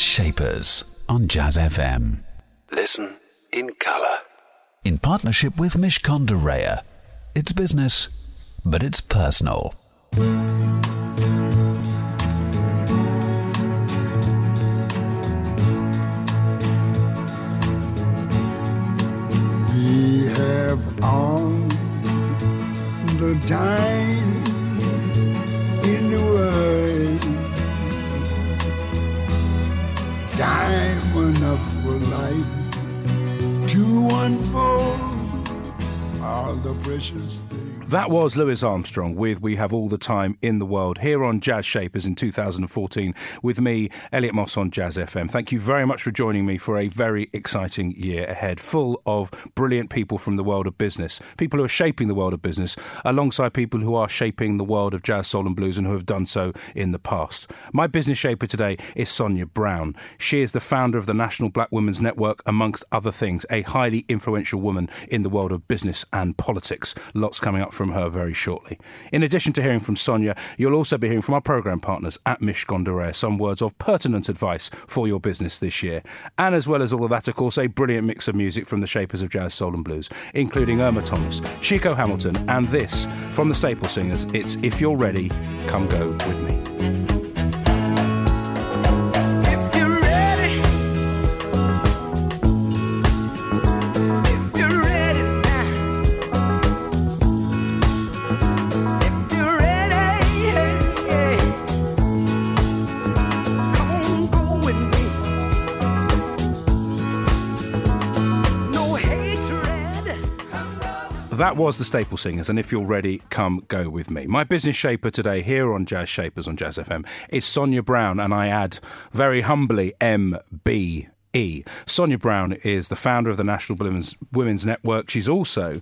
Shapers on Jazz FM. Listen in colour. In partnership with Mishcon de It's business, but it's personal. We have all the time in the world. Time enough for life to unfold all the precious things. That was Louis Armstrong with We Have All the Time in the World here on Jazz Shapers in 2014 with me, Elliot Moss on Jazz FM. Thank you very much for joining me for a very exciting year ahead, full of brilliant people from the world of business, people who are shaping the world of business, alongside people who are shaping the world of jazz, soul, and blues and who have done so in the past. My business shaper today is Sonia Brown. She is the founder of the National Black Women's Network, amongst other things, a highly influential woman in the world of business and politics. Lots coming up from her very shortly. In addition to hearing from Sonia, you'll also be hearing from our programme partners at Mishcon de some words of pertinent advice for your business this year. And as well as all of that, of course, a brilliant mix of music from the shapers of jazz, soul, and blues, including Irma Thomas, Chico Hamilton, and this from the Staple Singers. It's If You're Ready, Come Go With Me. Was the Staple Singers, and if you're ready, come go with me. My business shaper today here on Jazz Shapers on Jazz FM is Sonia Brown, and I add very humbly MB. E. Sonia Brown is the founder of the National Women's, Women's Network. She's also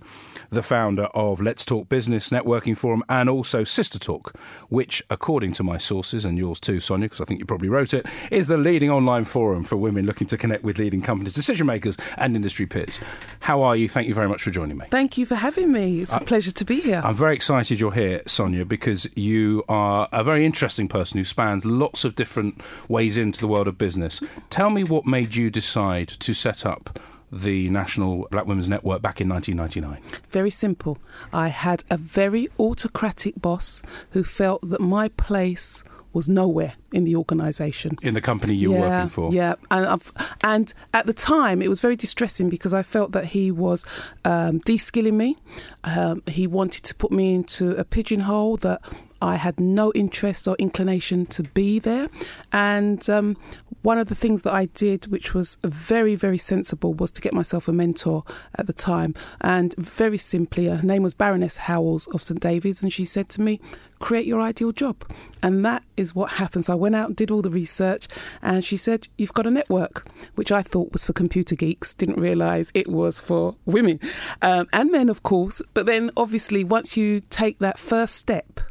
the founder of Let's Talk Business Networking Forum and also Sister Talk, which, according to my sources and yours too, Sonia, because I think you probably wrote it, is the leading online forum for women looking to connect with leading companies, decision makers, and industry peers. How are you? Thank you very much for joining me. Thank you for having me. It's a pleasure to be here. I'm very excited you're here, Sonia, because you are a very interesting person who spans lots of different ways into the world of business. Tell me what made you decide to set up the National Black Women's Network back in 1999. Very simple. I had a very autocratic boss who felt that my place was nowhere in the organisation. In the company you were working for. Yeah, and I've, and at the time it was very distressing because I felt that he was um, de-skilling me. Um, he wanted to put me into a pigeonhole that I had no interest or inclination to be there. And um, one of the things that I did, which was very, very sensible, was to get myself a mentor at the time. And very simply, her name was Baroness Howells of St David's, and she said to me, create your ideal job. And that is what happened. So I went out and did all the research, and she said, You've got a network, which I thought was for computer geeks, didn't realise it was for women um, and men, of course. But then obviously, once you take that first step,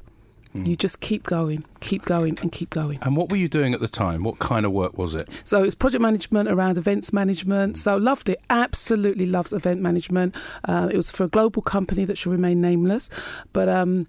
you just keep going, keep going, and keep going. And what were you doing at the time? What kind of work was it? So it's project management around events management. So loved it, absolutely loves event management. Uh, it was for a global company that shall remain nameless, but. Um,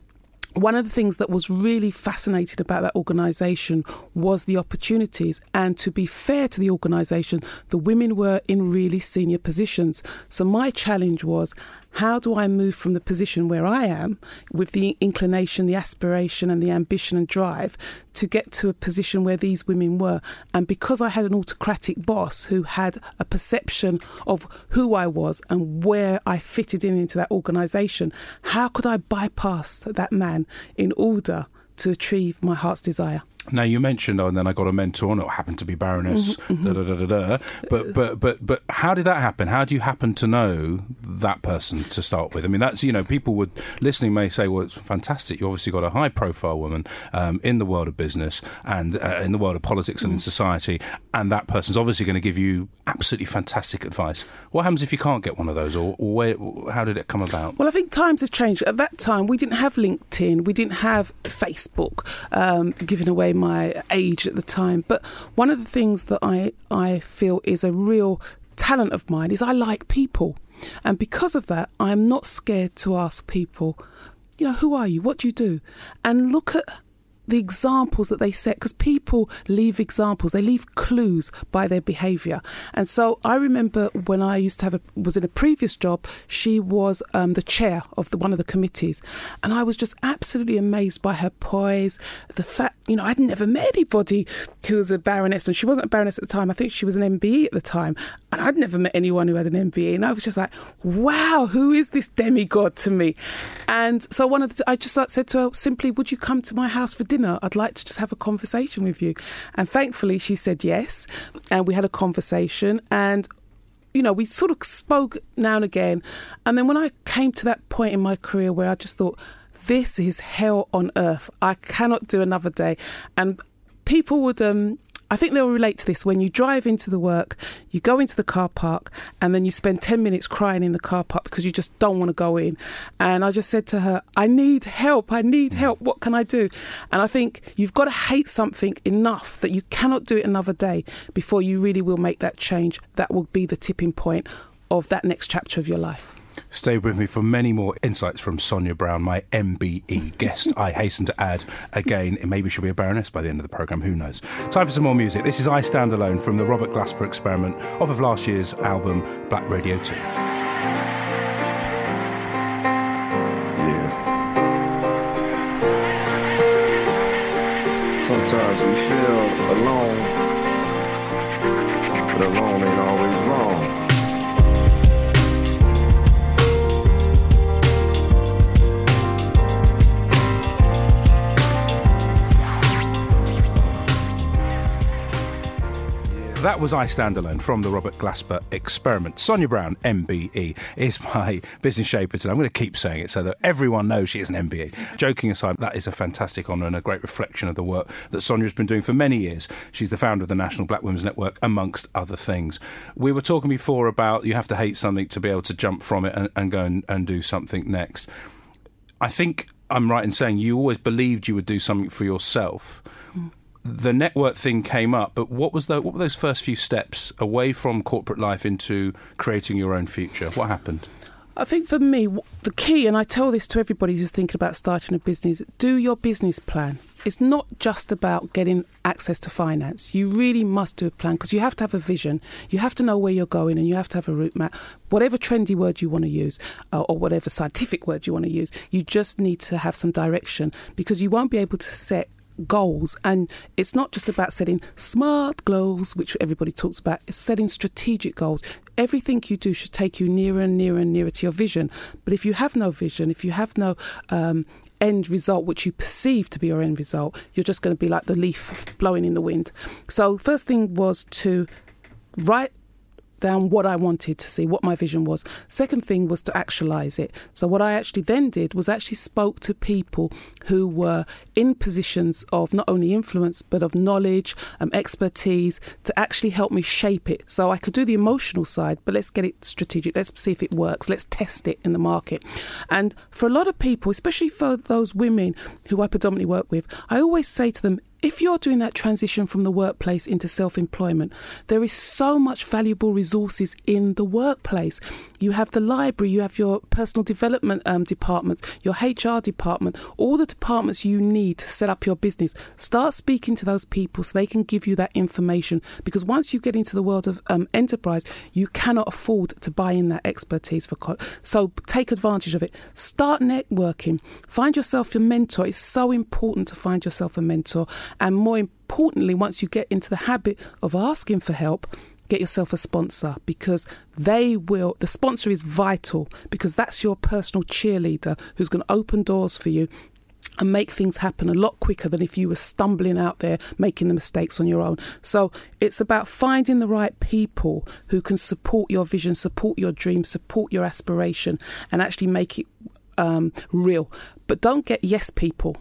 one of the things that was really fascinated about that organisation was the opportunities. And to be fair to the organisation, the women were in really senior positions. So my challenge was how do I move from the position where I am with the inclination, the aspiration, and the ambition and drive to get to a position where these women were? And because I had an autocratic boss who had a perception of who I was and where I fitted in into that organisation, how could I bypass that man in order to achieve my heart's desire? Now you mentioned, oh, and then I got a mentor, and it happened to be Baroness. Mm-hmm, Da, da, da, da. But but but but how did that happen? How do you happen to know that person to start with? I mean, that's you know, people would listening may say, well, it's fantastic. You obviously got a high profile woman um, in the world of business and uh, in the world of politics and in society, and that person's obviously going to give you absolutely fantastic advice. What happens if you can't get one of those, or, or where, how did it come about? Well, I think times have changed. At that time, we didn't have LinkedIn, we didn't have Facebook, um, giving away my age at the time. But one of the things that I, I feel is a real talent of mine is I like people. And because of that, I'm not scared to ask people, you know, who are you? What do you do? And look at the examples that they set because people leave examples they leave clues by their behavior. And so i remember when i used to have a was in a previous job she was um, the chair of the, one of the committees. And i was just absolutely amazed by her poise the fact you know i'd never met anybody who was a baroness and she wasn't a baroness at the time. I think she was an mbe at the time. And i'd never met anyone who had an mbe and i was just like wow who is this demigod to me? And so one of the, i just said to her simply would you come to my house for dinner i'd like to just have a conversation with you and thankfully she said yes and we had a conversation and you know, we sort of spoke now and again. And then when I came to that point in my career where I just thought, this is hell on earth. I cannot do another day. And people would, um, I think they'll relate to this when you drive into the work, you go into the car park, and then you spend 10 minutes crying in the car park because you just don't want to go in. And I just said to her, I need help. I need help. What can I do? And I think you've got to hate something enough that you cannot do it another day before you really will make that change. That will be the tipping point of that next chapter of your life. Stay with me for many more insights from Sonia Brown, my MBE guest. I hasten to add again, maybe she'll be a baroness by the end of the programme, who knows. Time for some more music. This is I Stand Alone from the Robert Glasper Experiment off of last year's album Black Radio 2. Yeah. Sometimes we feel alone, but alone ain't always wrong. That was I Stand Alone from the Robert Glasper Experiment. Sonia Brown, MBE, is my business shaper today. I'm going to keep saying it so that everyone knows she is an MBE. Joking aside, that is a fantastic honour and a great reflection of the work that Sonia's been doing for many years. She's the founder of the National Black Women's Network, amongst other things. We were talking before about you have to hate something to be able to jump from it and, and go and, and do something next. I think I'm right in saying you always believed you would do something for yourself. The network thing came up, but what was the, what were those first few steps away from corporate life into creating your own future? What happened? I think for me, the key, and I tell this to everybody who's thinking about starting a business, do your business plan. It's not just about getting access to finance. You really must do a plan because you have to have a vision. You have to know where you're going and you have to have a route map. Whatever trendy word you want to use uh, or whatever scientific word you want to use, you just need to have some direction because you won't be able to set goals. And it's not just about setting smart goals which everybody talks about it's setting strategic goals. Everything you do should take you nearer and nearer and nearer to your vision. But if you have no vision if you have no um, end result which you perceive to be your end result you're just going to be like the leaf blowing in the wind. So first thing was to write down what I wanted to see, what my vision was. Second thing was to actualize it. So what I actually then did was actually spoke to people who were in positions of not only influence but of knowledge, um, expertise to actually help me shape it. So I could do the emotional side, but let's get it strategic. Let's see if it works. Let's test it in the market. And for a lot of people, especially for those women who I predominantly work with, I always say to them, if you're doing that transition from the workplace into self employment, there is so much valuable resources in the workplace. You have the library, you have your personal development um, departments, your HR department, all the departments you need to set up your business. Start speaking to those people so they can give you that information because once you get into the world of um, enterprise, you cannot afford to buy in that expertise for. Co- so take advantage of it. Start networking. Find yourself a mentor. It's so important to find yourself a mentor. And more importantly, once you get into the habit of asking for help, get yourself a sponsor because they will, the sponsor is vital because that's your personal cheerleader who's going to open doors for you and make things happen a lot quicker than if you were stumbling out there making the mistakes on your own. So it's about finding the right people who can support your vision, support your dream, support your aspiration, and actually make it um, real. But don't get yes people.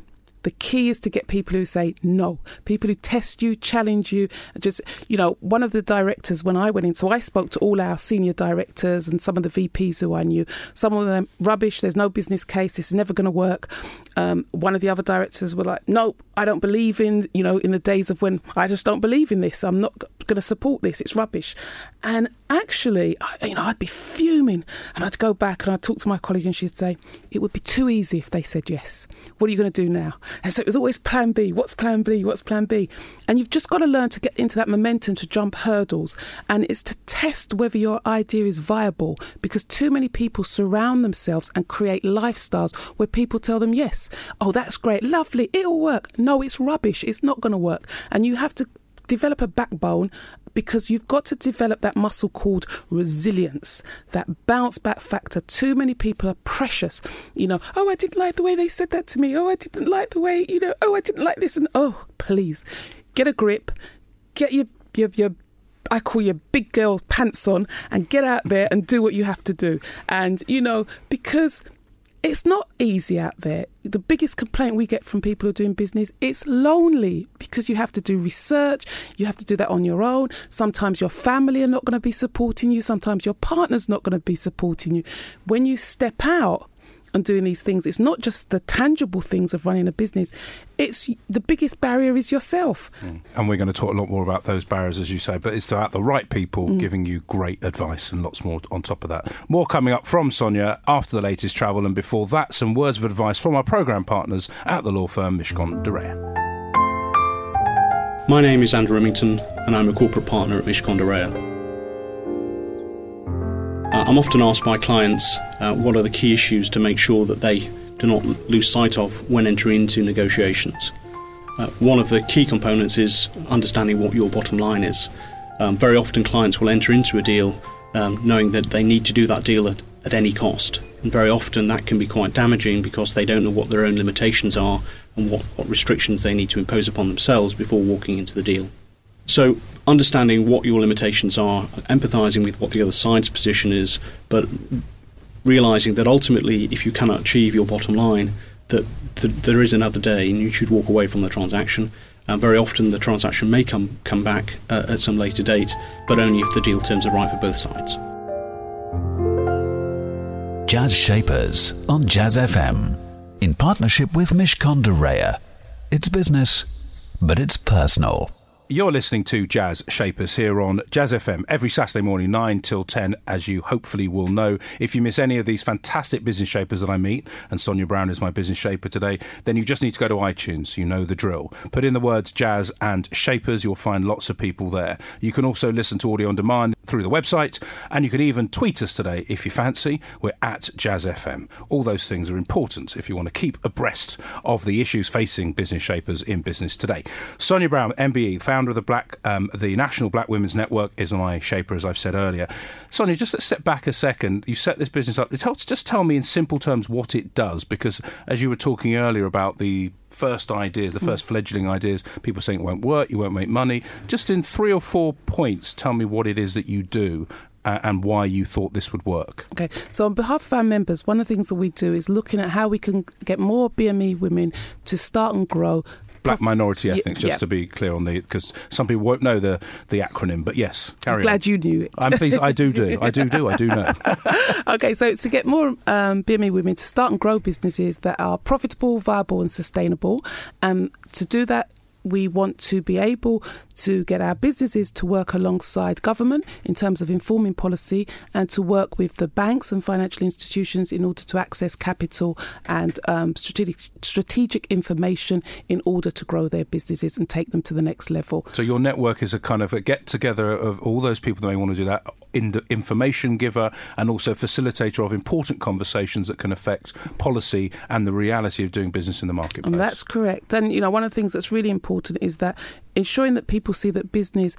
The key is to get people who say no, people who test you, challenge you. Just, you know, one of the directors when I went in, so I spoke to all our senior directors and some of the VPs who I knew. Some of them, rubbish, there's no business case, this is never going to work. Um, one of the other directors were like, no, I don't believe in, you know, in the days of when I just don't believe in this. I'm not going to support this. It's rubbish. And actually, I, you know, I'd be fuming and I'd go back and I'd talk to my colleague and she'd say, it would be too easy if they said yes. What are you going to do now? And so it was always plan B. What's plan B? What's plan B? And you've just got to learn to get into that momentum to jump hurdles. And it's to test whether your idea is viable because too many people surround themselves and create lifestyles where people tell them, yes, oh, that's great, lovely, it'll work. No, it's rubbish. It's not going to work. And you have to develop a backbone because you've got to develop that muscle called resilience, that bounce back factor. Too many people are precious. You know, oh, I didn't like the way they said that to me. Oh, I didn't like the way, you know, oh, I didn't like this. And oh, please get a grip, get your, your, your, I call your big girl pants on and get out there and do what you have to do. And, you know, because it's not easy out there. The biggest complaint we get from people who are doing business, it's lonely because you have to do research, you have to do that on your own. Sometimes your family are not going to be supporting you, sometimes your partner's not going to be supporting you. When you step out and doing these things, it's not just the tangible things of running a business. It's the biggest barrier is yourself. And we're going to talk a lot more about those barriers, as you say, but it's about the right people Mm. giving you great advice and lots more on top of that. More coming up from Sonia after the latest travel, and before that, some words of advice from our programme partners at the law firm Mishcon de Reya. My name is Andrew Remington, and I'm a corporate partner at Mishcon de Reya. Uh, I'm often asked by clients uh, what are the key issues to make sure that they do not lose sight of when entering into negotiations. Uh, one of the key components is understanding what your bottom line is. Um, very often, clients will enter into a deal um, knowing that they need to do that deal at, at any cost. And very often, that can be quite damaging because they don't know what their own limitations are and what, what restrictions they need to impose upon themselves before walking into the deal. So, understanding what your limitations are, empathizing with what the other side's position is, but realizing that ultimately, if you cannot achieve your bottom line, that th- there is another day and you should walk away from the transaction. And very often, the transaction may come come back uh, at some later date, but only if the deal terms are right for both sides. Jazz Shapers on Jazz FM in partnership with Mishcon de Reya. It's business, but it's personal. You're listening to Jazz Shapers here on Jazz FM every Saturday morning, 9 till 10, as you hopefully will know. If you miss any of these fantastic business shapers that I meet, and Sonia Brown is my business shaper today, then you just need to go to iTunes. You know the drill. Put in the words jazz and shapers, you'll find lots of people there. You can also listen to audio on demand through the website, and you can even tweet us today if you fancy. We're at Jazz FM. All those things are important if you want to keep abreast of the issues facing business shapers in business today. Sonia Brown, MBE, founder of the Black, um, the National Black Women's Network, is my shaper, as I've said earlier. Sonia, just let's step back a second. You set this business up. Just tell me in simple terms what it does, because as you were talking earlier about the first ideas, the first fledgling ideas, people saying it won't work, you won't make money. Just in three or four points, tell me what it is that you do and why you thought this would work. Okay, so on behalf of our members, one of the things that we do is looking at how we can get more BME women to start and grow. Black minority ethnics, just yeah. to be clear on the, because some people won't know the, the acronym, but yes, carry Glad on. you knew it. I'm pleased. I do do. I do do. I do know. okay, so to get more um, BME women to start and grow businesses that are profitable, viable, and sustainable, um, to do that, we want to be able to get our businesses to work alongside government in terms of informing policy and to work with the banks and financial institutions in order to access capital and um, strategic, strategic information in order to grow their businesses and take them to the next level. So your network is a kind of a get together of all those people that may want to do that, in- information giver and also facilitator of important conversations that can affect policy and the reality of doing business in the marketplace. And that's correct. And you know, one of the things that's really important is that ensuring that people see that business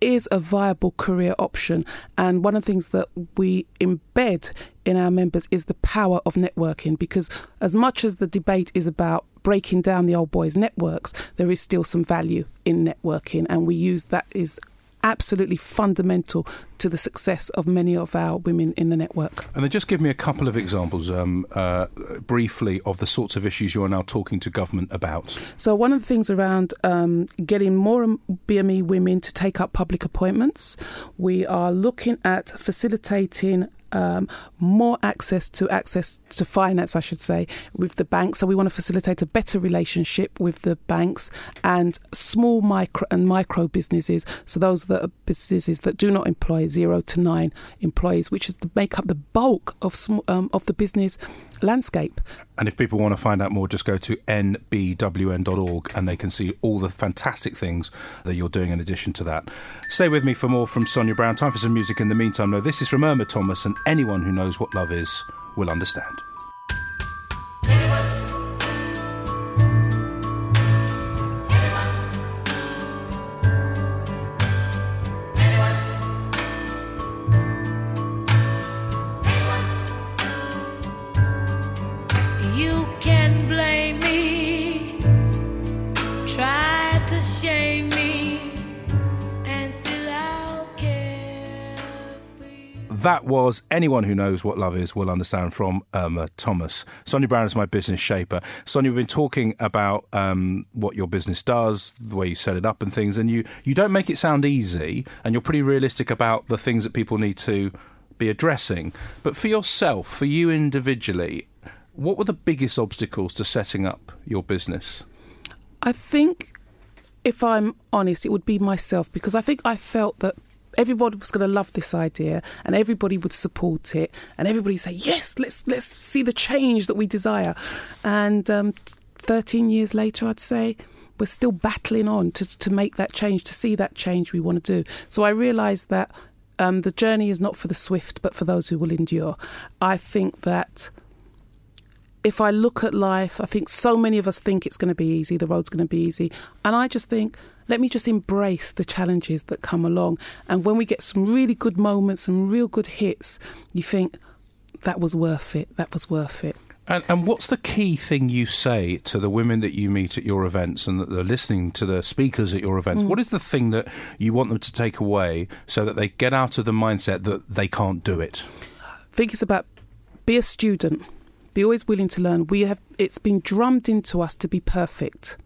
is a viable career option. And one of the things that we embed in our members is the power of networking because as much as the debate is about breaking down the old boys networks, there is still some value in networking and we use that is absolutely fundamental to the success of many of our women in the network. And then just give me a couple of examples, um, uh, briefly, of the sorts of issues you are now talking to government about. So one of the things around um, getting more BME women to take up public appointments, we are looking at facilitating um, more access to access to finance, I should say, with the banks. So we want to facilitate a better relationship with the banks and small micro and micro businesses. So those are businesses that do not employ zero to nine employees, which is to make up the bulk of sm- um, of the business landscape. And if people want to find out more, just go to nbwn.org and they can see all the fantastic things that you're doing in addition to that. Stay with me for more from Sonia Brown. Time for some music in the meantime, though. This is from Irma Thomas, and anyone who knows what love is will understand. Was anyone who knows what love is will understand from Irma Thomas. Sonia Brown is my business shaper. Sonia, we've been talking about um, what your business does, the way you set it up, and things. And you you don't make it sound easy, and you're pretty realistic about the things that people need to be addressing. But for yourself, for you individually, what were the biggest obstacles to setting up your business? I think, if I'm honest, it would be myself because I think I felt that everybody was going to love this idea and everybody would support it and everybody say yes, let's let's see the change that we desire. And um, 13 years later, I'd say we're still battling on to to make that change, to see that change we want to do. So I realised that. Um, the journey is not for the swift, but for those who will endure. I think that if I look at life, I think so many of us think it's going to be easy, the road's going to be easy. And I just think, let me just embrace the challenges that come along. And when we get some really good moments and real good hits, you think, that was worth it, that was worth it. And, and what's the key thing you say to the women that you meet at your events and that they're listening to the speakers at your events? Mm. What is the thing that you want them to take away so that they get out of the mindset that they can't do it? I think it's about be a student, be always willing to learn. We have it's been drummed into us to be perfect.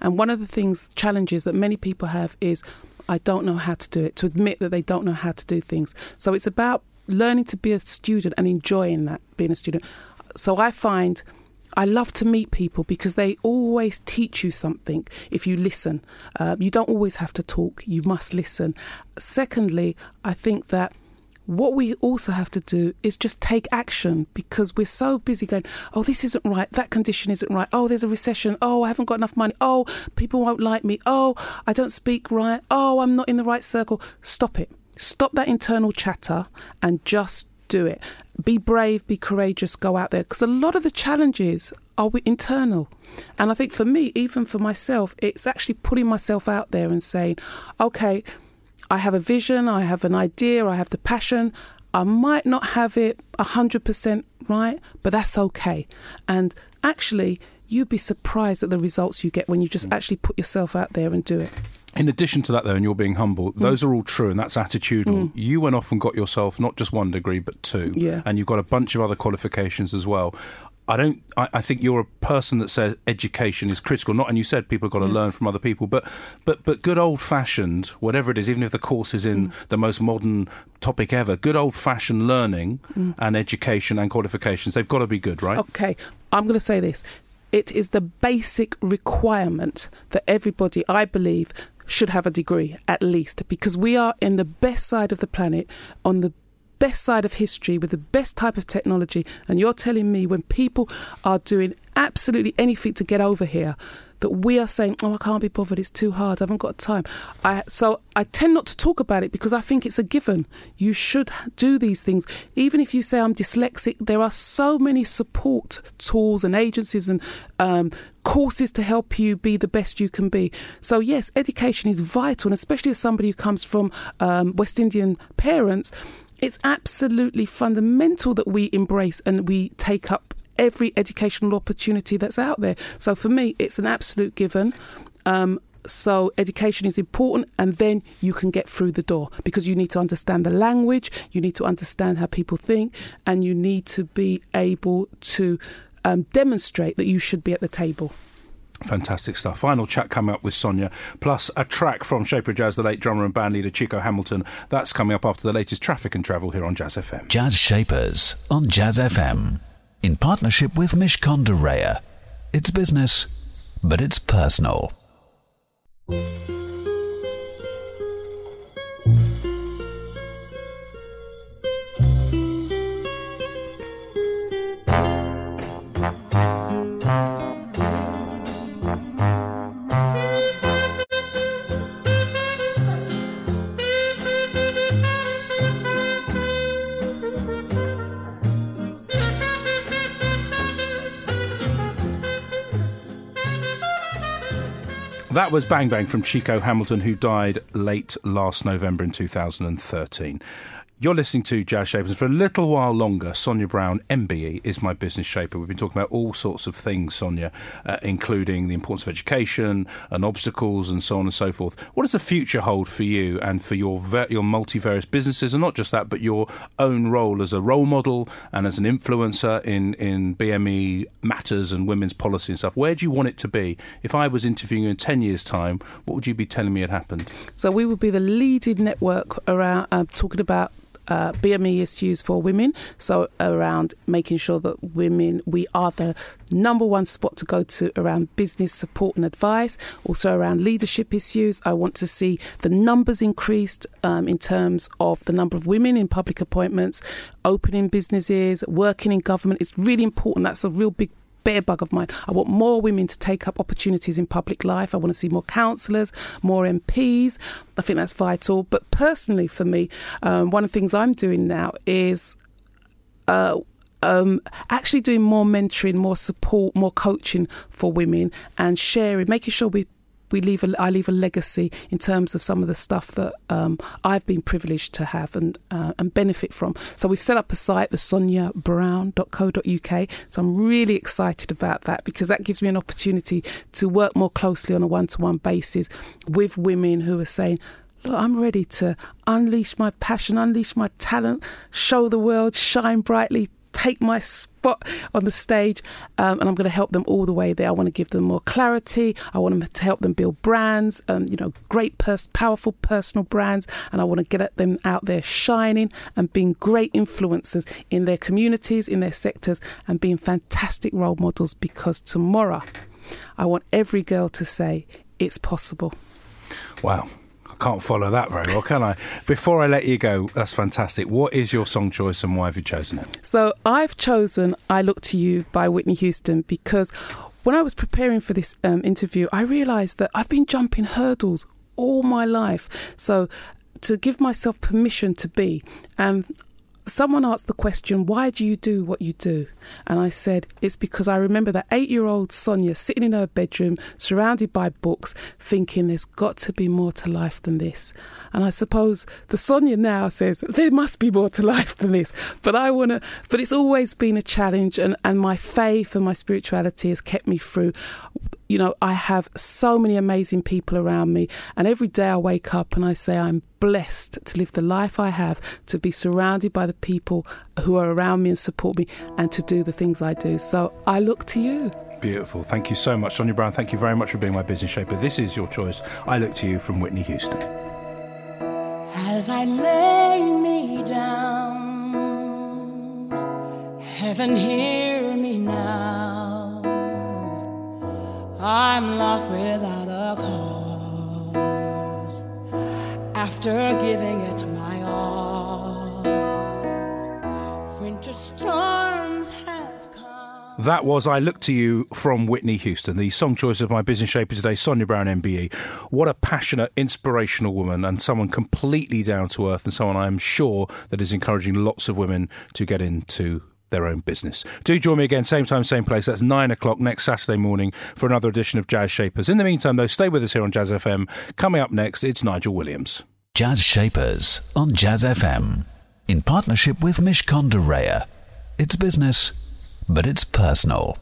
And one of the things challenges that many people have is I don't know how to do it, to admit that they don't know how to do things. So it's about learning to be a student and enjoying that being a student. So I find I love to meet people because they always teach you something if you listen. Uh, you don't always have to talk, you must listen. Secondly, I think that what we also have to do is just take action because we're so busy going, oh, this isn't right, that condition isn't right, oh, there's a recession, oh, I haven't got enough money, oh, people won't like me, oh, I don't speak right, oh, I'm not in the right circle. Stop it. Stop that internal chatter and just do it. Be brave, be courageous, go out there because a lot of the challenges are internal. And I think for me, even for myself, it's actually putting myself out there and saying, okay, I have a vision, I have an idea, I have the passion. I might not have it 100% right, but that's okay. And actually, you'd be surprised at the results you get when you just actually put yourself out there and do it. In addition to that, though, and you're being humble, Mm. those are all true, and that's attitudinal. You went off and got yourself not just one degree, but two. Yeah. And you've got a bunch of other qualifications as well. I don't. I, I think you're a person that says education is critical. Not, and you said people have got to learn from other people, but but but good old fashioned, whatever it is, even if the course is Mm. in the most modern topic ever, good old fashioned learning Mm. and education and qualifications, they've got to be good, right? Okay, I'm going to say this. It is the basic requirement that everybody, I believe, should have a degree at least because we are in the best side of the planet, on the best side of history with the best type of technology. And you're telling me when people are doing absolutely anything to get over here, that we are saying, "Oh, I can't be bothered. It's too hard. I haven't got time." I, so I tend not to talk about it because I think it's a given. You should do these things, even if you say I'm dyslexic. There are so many support tools and agencies and um, courses to help you be the best you can be. So yes, education is vital, and especially as somebody who comes from um, West Indian parents, it's absolutely fundamental that we embrace and we take up every educational opportunity that's out there. So for me, it's an absolute given. Um, so education is important, and then you can get through the door because you need to understand the language, you need to understand how people think, and you need to be able to um, demonstrate that you should be at the table. Fantastic stuff. Final chat coming up with Sonia, plus a track from Shaper Jazz, the late drummer and band leader Chico Hamilton. That's coming up after the latest traffic and travel here on Jazz FM. Jazz Shapers on Jazz FM. In partnership with Mishcon de Reya. It's business, but it's personal. That was Bang Bang from Chico Hamilton, who died late last November in 2013. You're listening to Jazz Shapers, and for a little while longer, Sonia Brown, MBE, is my business shaper. We've been talking about all sorts of things, Sonia, uh, including the importance of education and obstacles and so on and so forth. What does the future hold for you and for your ver- your multivarious businesses, and not just that, but your own role as a role model and as an influencer in, in BME matters and women's policy and stuff? Where do you want it to be? If I was interviewing you in 10 years' time, what would you be telling me had happened? So we would be the leading network around uh, talking about uh, BME issues for women. So around making sure that women, we are the number one spot to go to around business support and advice. Also around leadership issues. I want to see the numbers increased um, in terms of the number of women in public appointments, opening businesses, working in government. It's really important. That's a real big bear bug of mine. I want more women to take up opportunities in public life. I want to see more councillors, more MPs. I think that's vital. But personally, for me, um, one of the things I'm doing now is. Uh, um, actually doing more mentoring, more support, more coaching for women, and sharing, making sure we we leave a, I leave a legacy in terms of some of the stuff that um, I've been privileged to have and uh, and benefit from. So we've set up a site, the soniabrown.co.uk. So I'm really excited about that because that gives me an opportunity to work more closely on a one-to-one basis with women who are saying. Look, I'm ready to unleash my passion, unleash my talent, show the world, shine brightly, take my spot on the stage um, and I'm going to help them all the way there. I want to give them more clarity. I want them to help them build brands, um, you know, great, pers- powerful personal brands. And I want to get them out there shining and being great influencers in their communities, in their sectors, and being fantastic role models because tomorrow I want every girl to say, it's possible. Wow. Can't follow that very well, can I? Before I let you go, that's fantastic. What is your song choice and why have you chosen it? So I've chosen I Look to You by Whitney Houston because when I was preparing for this um, interview, I realised that I've been jumping hurdles all my life. So to give myself permission to be, um, someone asked the question, Why do you do what you do? And I said, It's because I remember that eight year old Sonia sitting in her bedroom, surrounded by books, thinking there's got to be more to life than this. And I suppose the Sonia now says, There must be more to life than this. But I want to, but it's always been a challenge, and, and my faith and my spirituality has kept me through. You know, I have so many amazing people around me, and every day I wake up and I say, I'm blessed to live the life I have, to be surrounded by the people who are around me and support me, and to do the things I do. So I look to you. Beautiful. Thank you so much, Sonia Brown. Thank you very much for being my business shaper. This is your choice. I look to you from Whitney Houston. As I lay me down, heaven hear me now. I'm lost without a cause after giving it my all. Winter storms have come. That was I Look to You from Whitney Houston, the song choice of my business shaper today, Sonia Brown MBE. What a passionate, inspirational woman and someone completely down to earth and someone I am sure that is encouraging lots of women to get into their own business. Do join me again, same time, same place. That's nine o'clock next Saturday morning for another edition of Jazz Shapers. In the meantime, though, stay with us here on Jazz FM. Coming up next, it's Nigel Williams. Jazz Shapers on Jazz FM. In partnership with Mishcon de Reya. It's business, but it's personal.